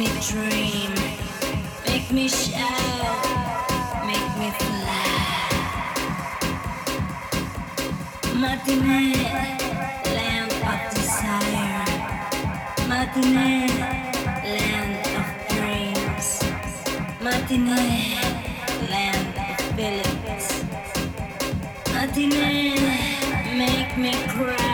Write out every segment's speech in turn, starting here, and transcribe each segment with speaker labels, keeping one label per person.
Speaker 1: me dream, make me shout, make me fly. Matinee, land of desire. Matinee, land of dreams. Matinee, land of beliefs. Matinee, make me cry.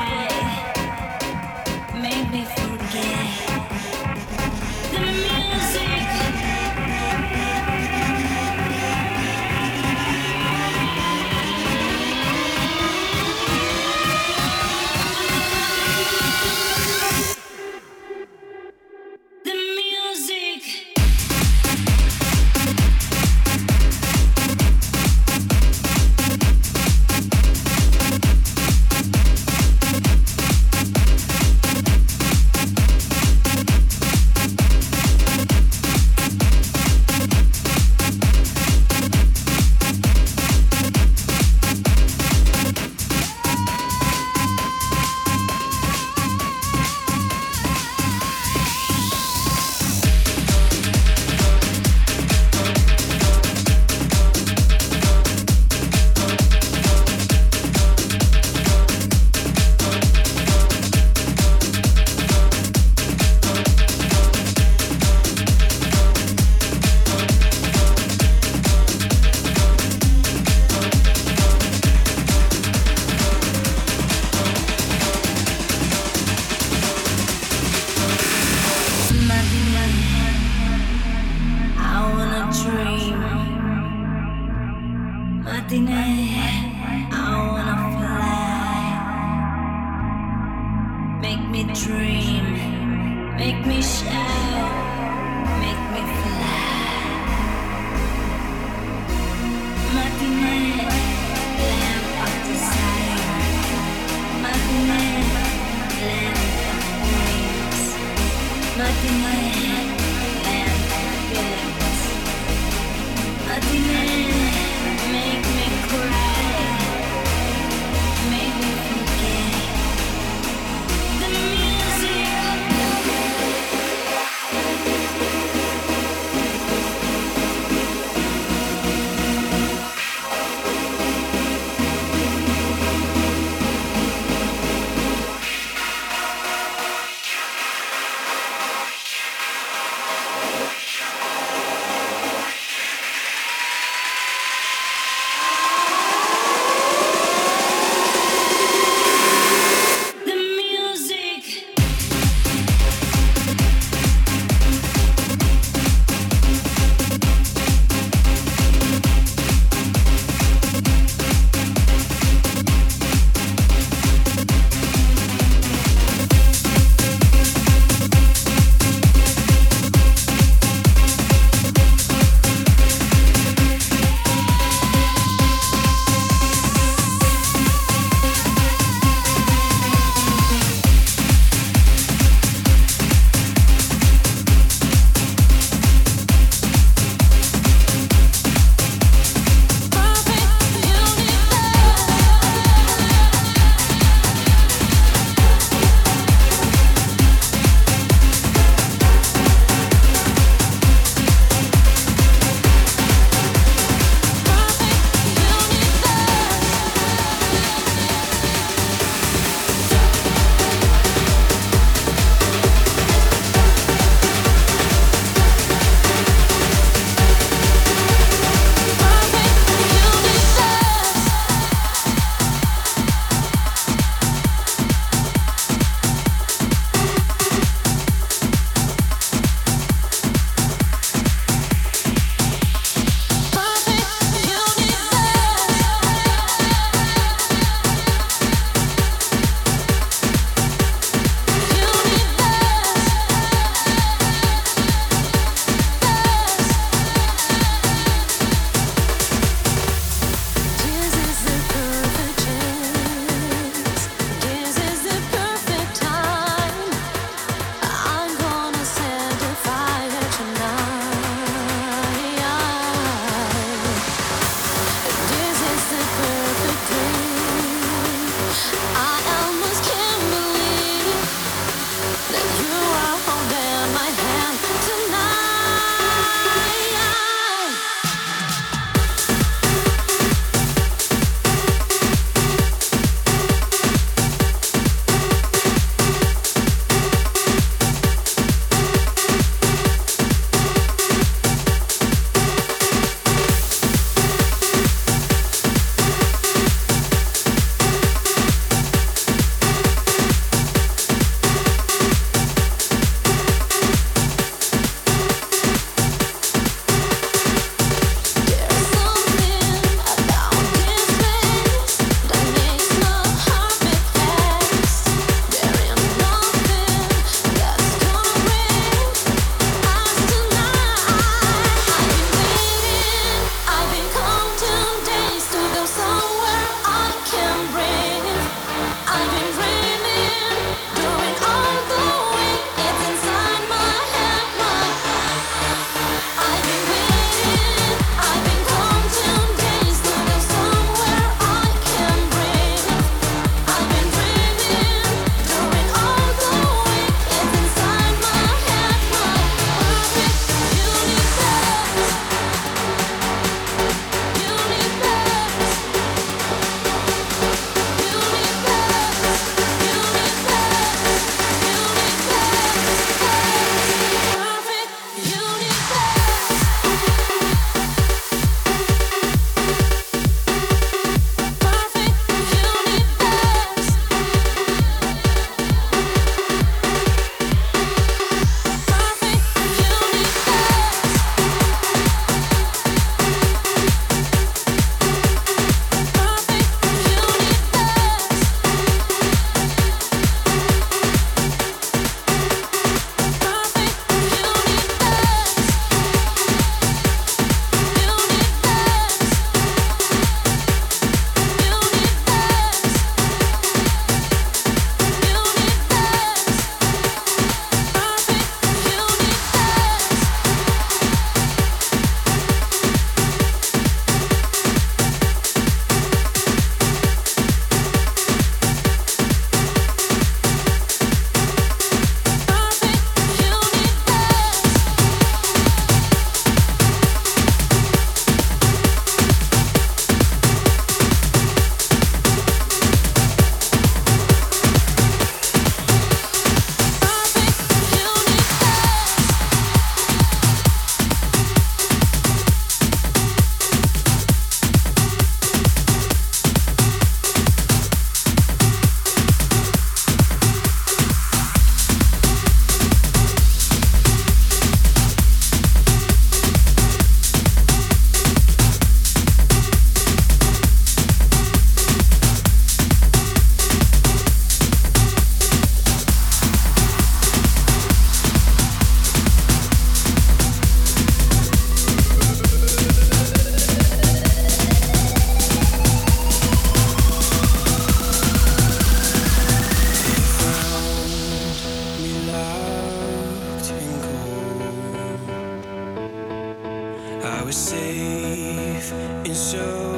Speaker 2: was safe and so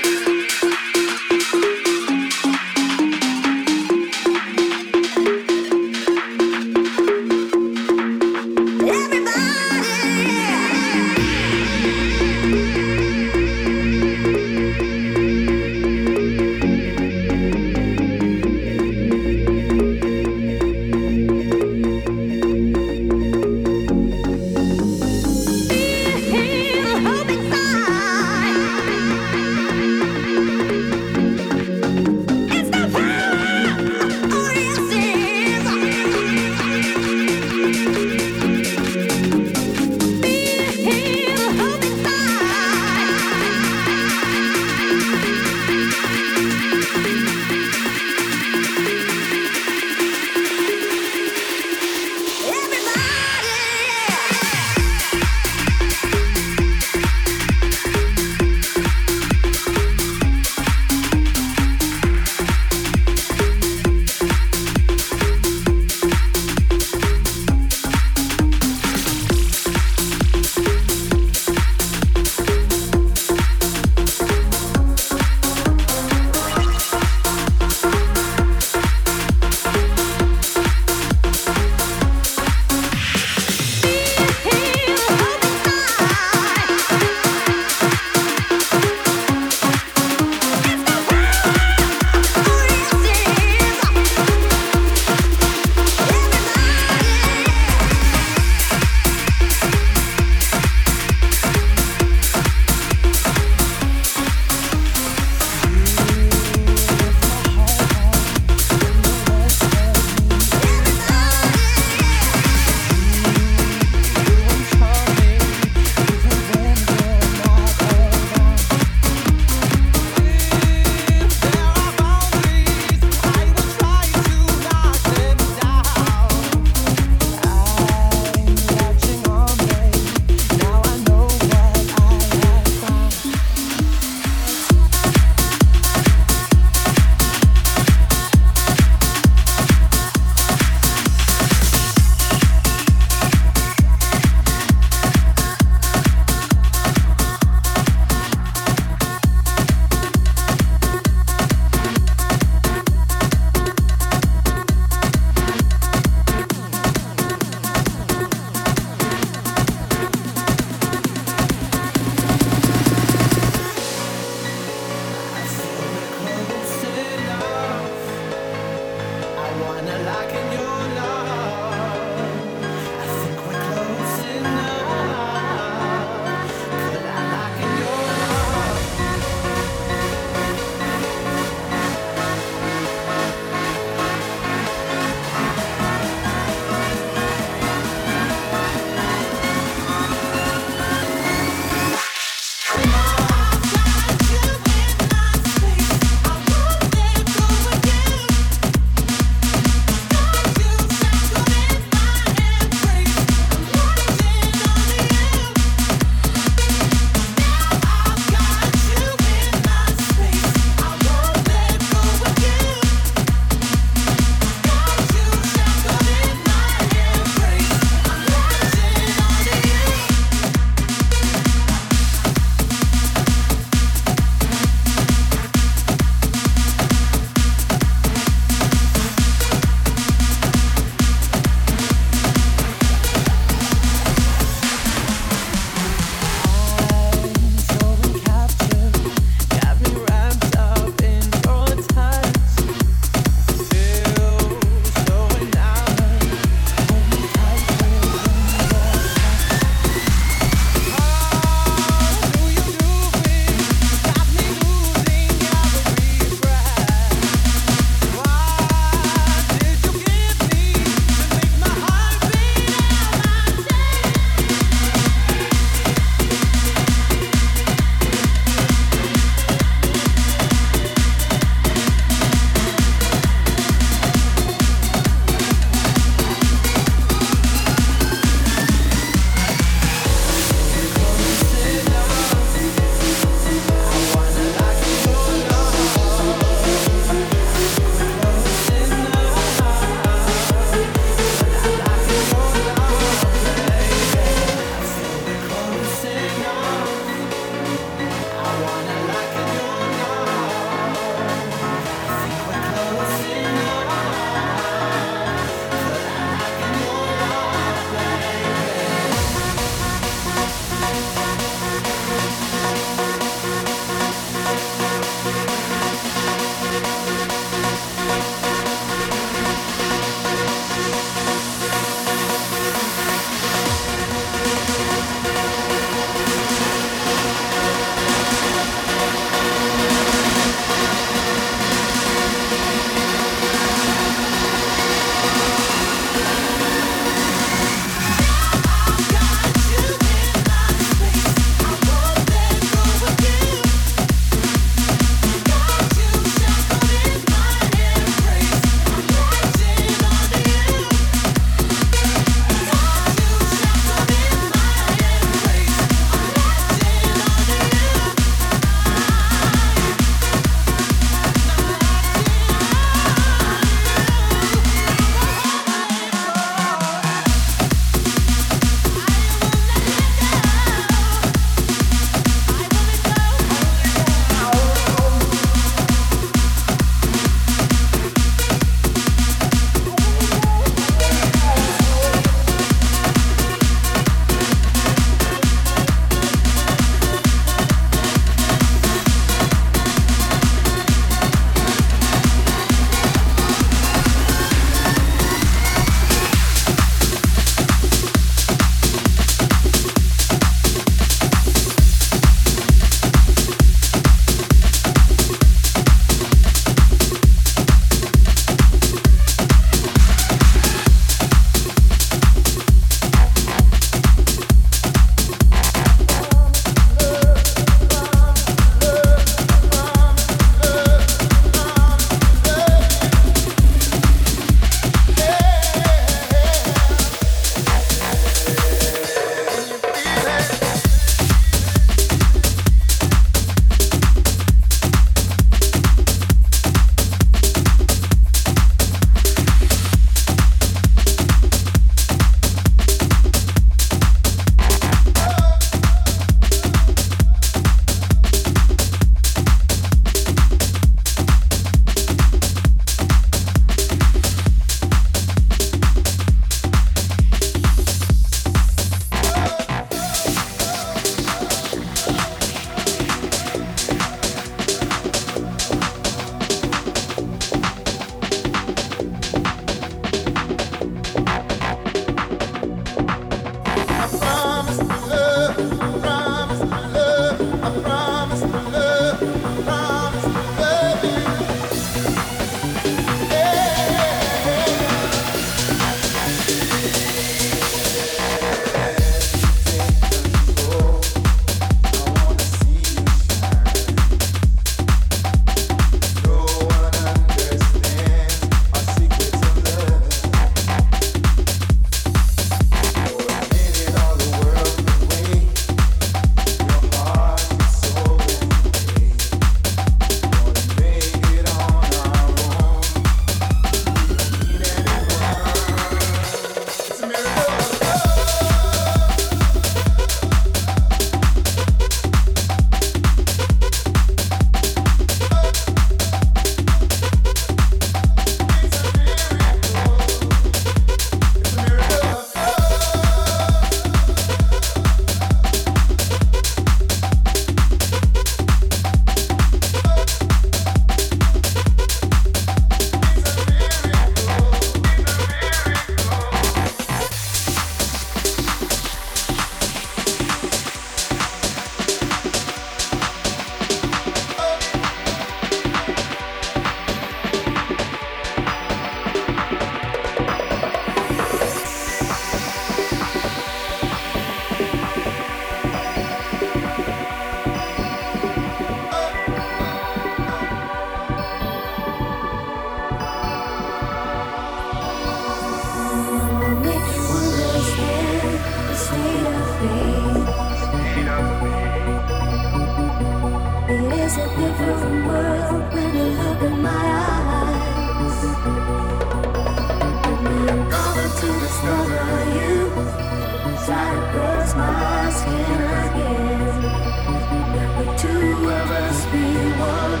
Speaker 2: must be one,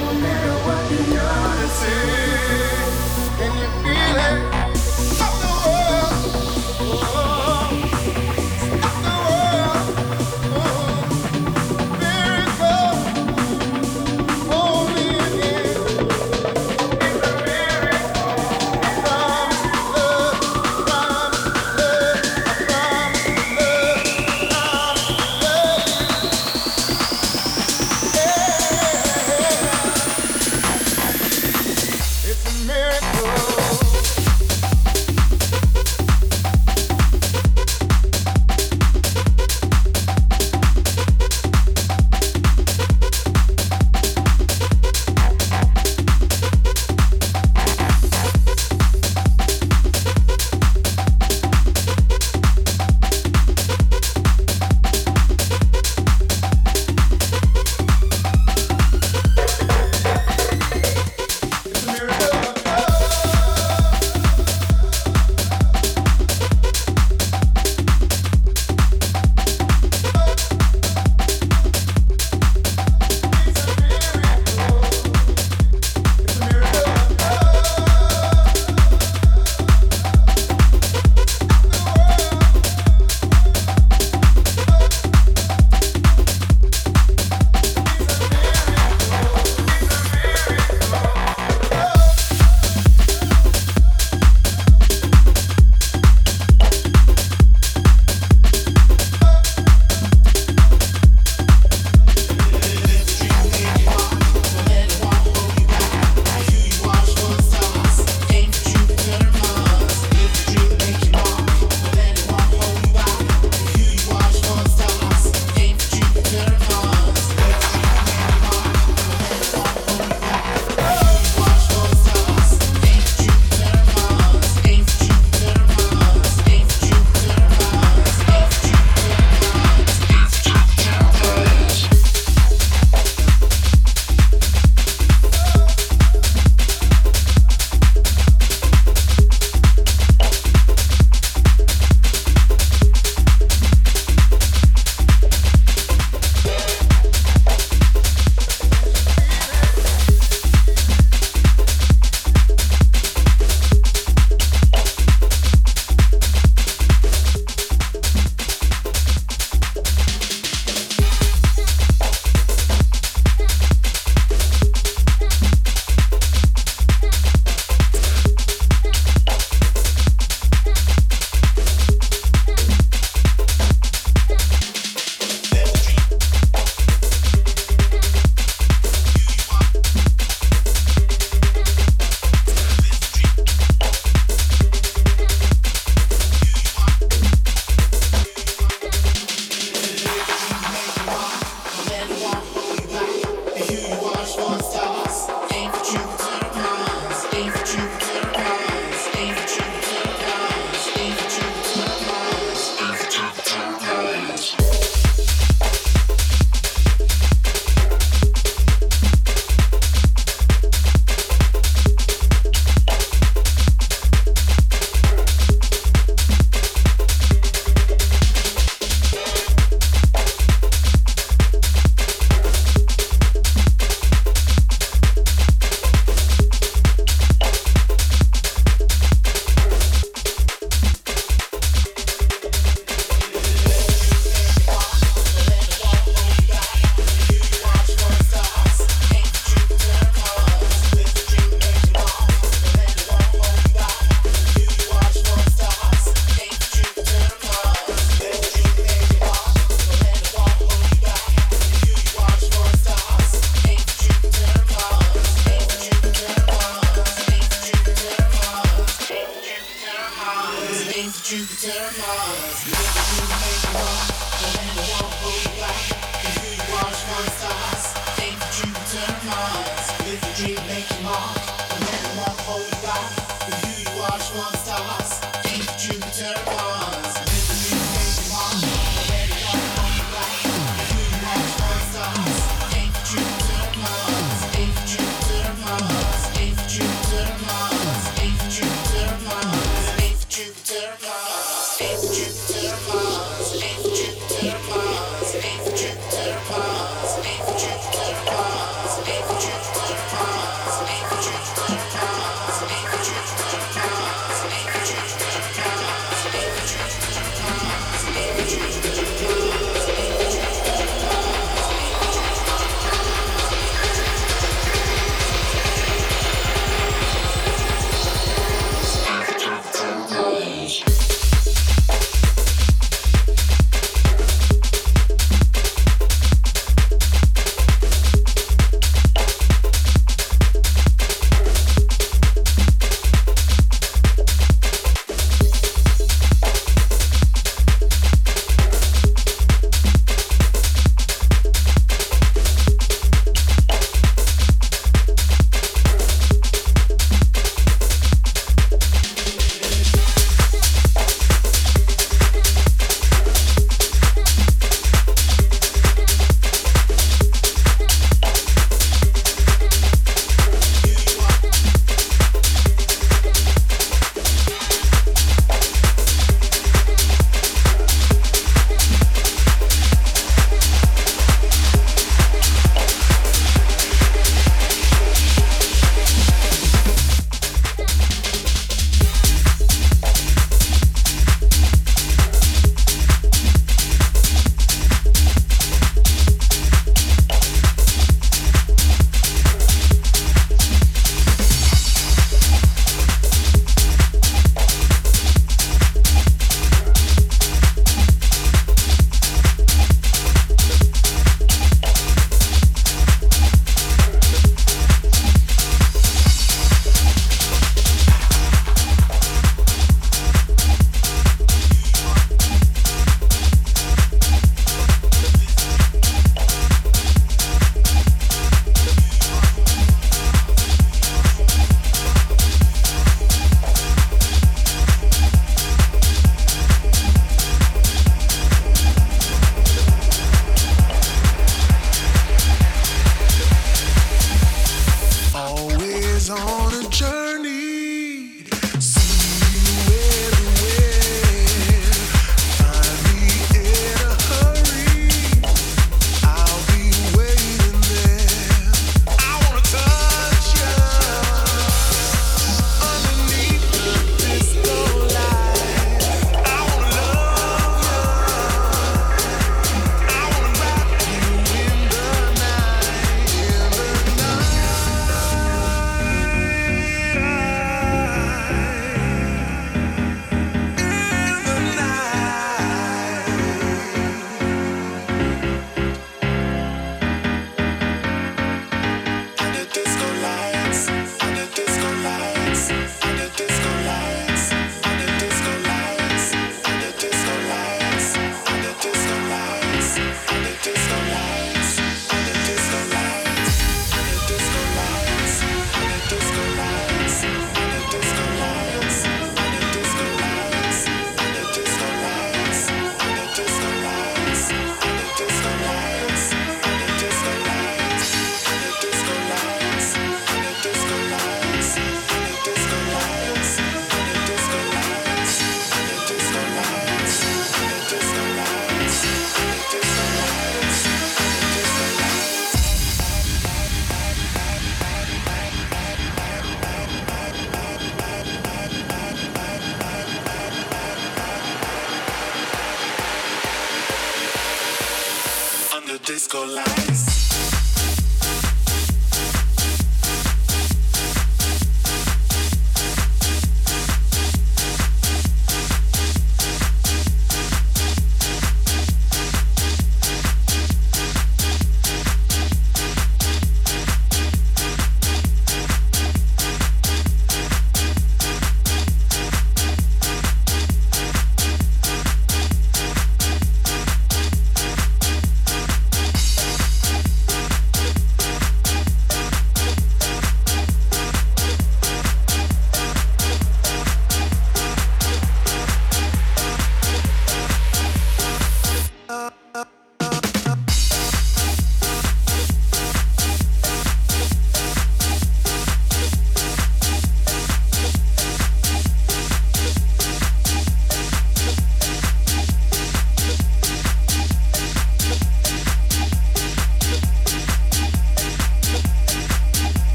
Speaker 2: no matter what the are. Terra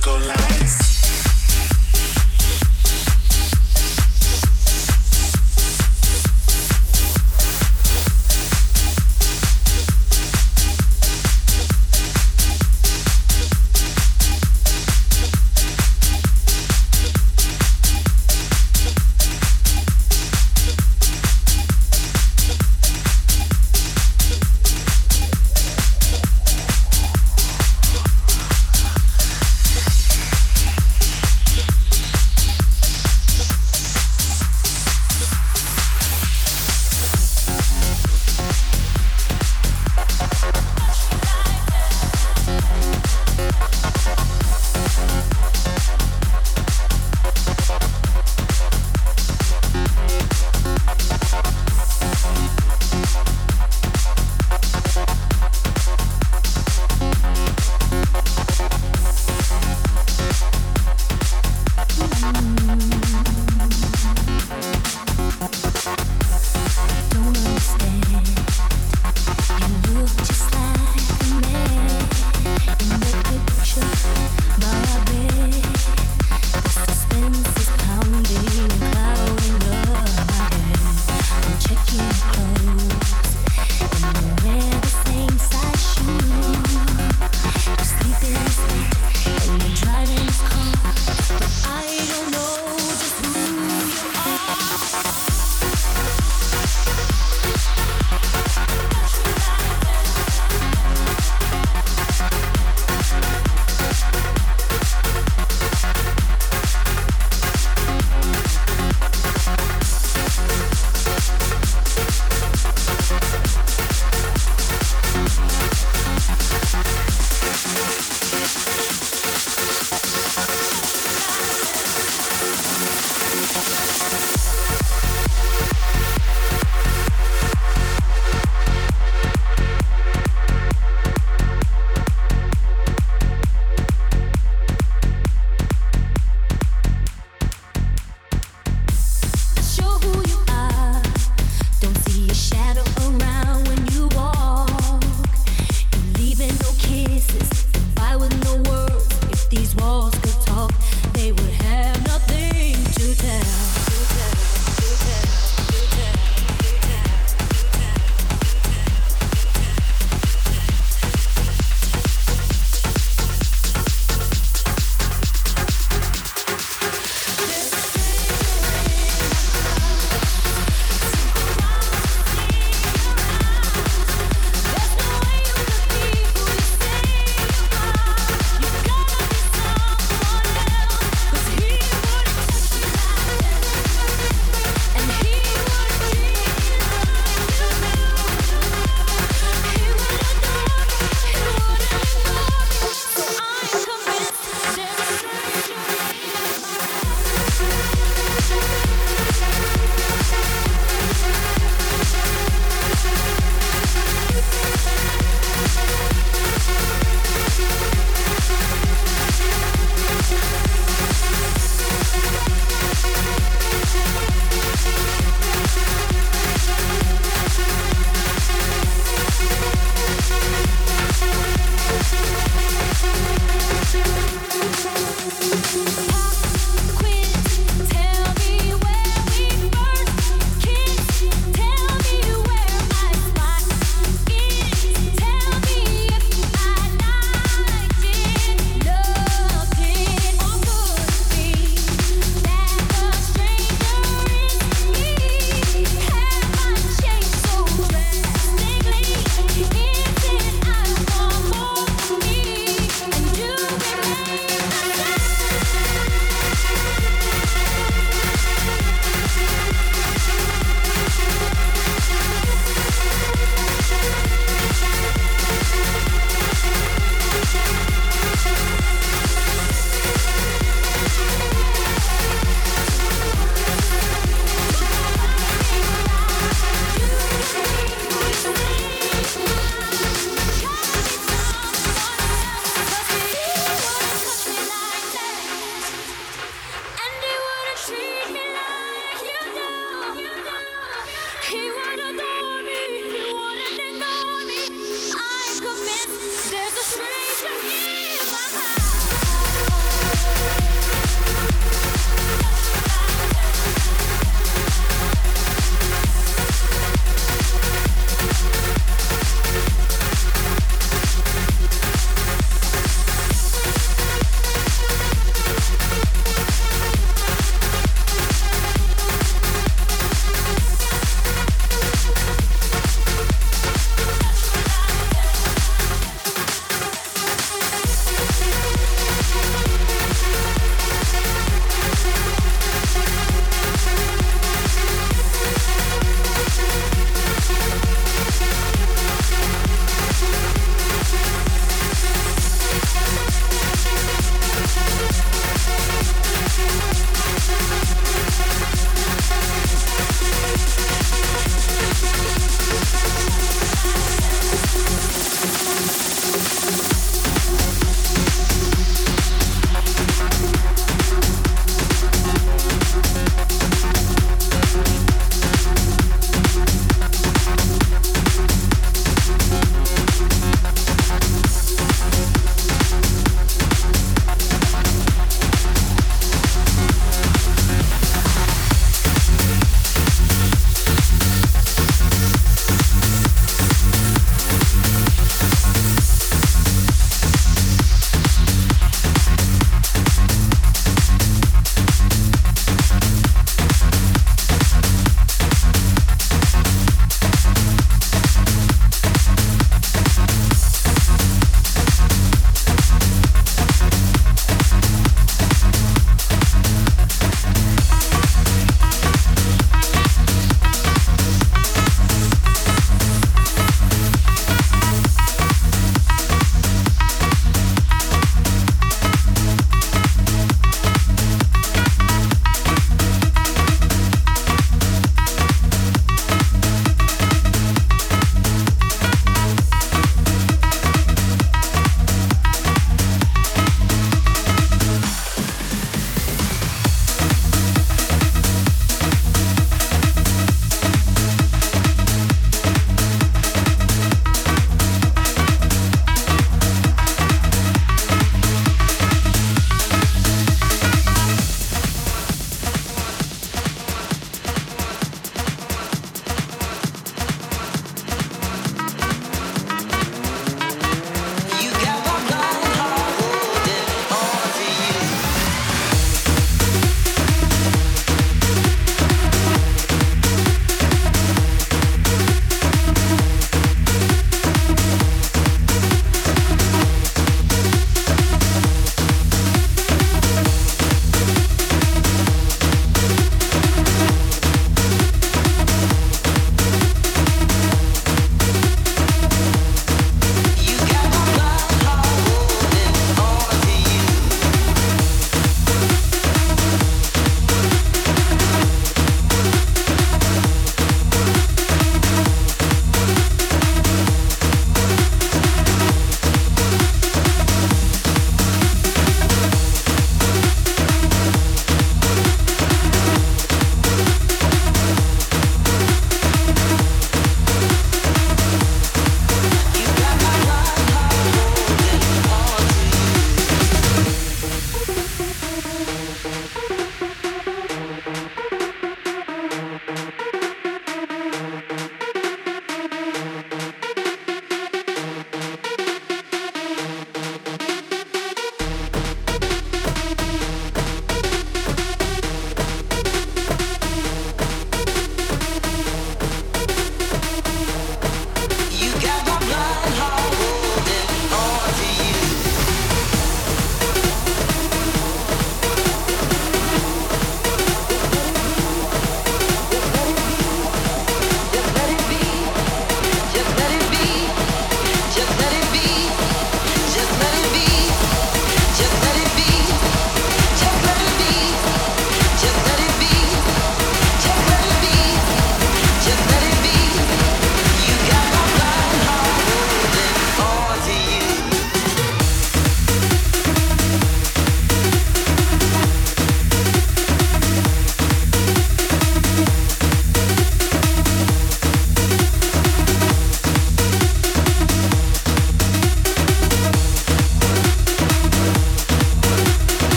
Speaker 2: disco lights.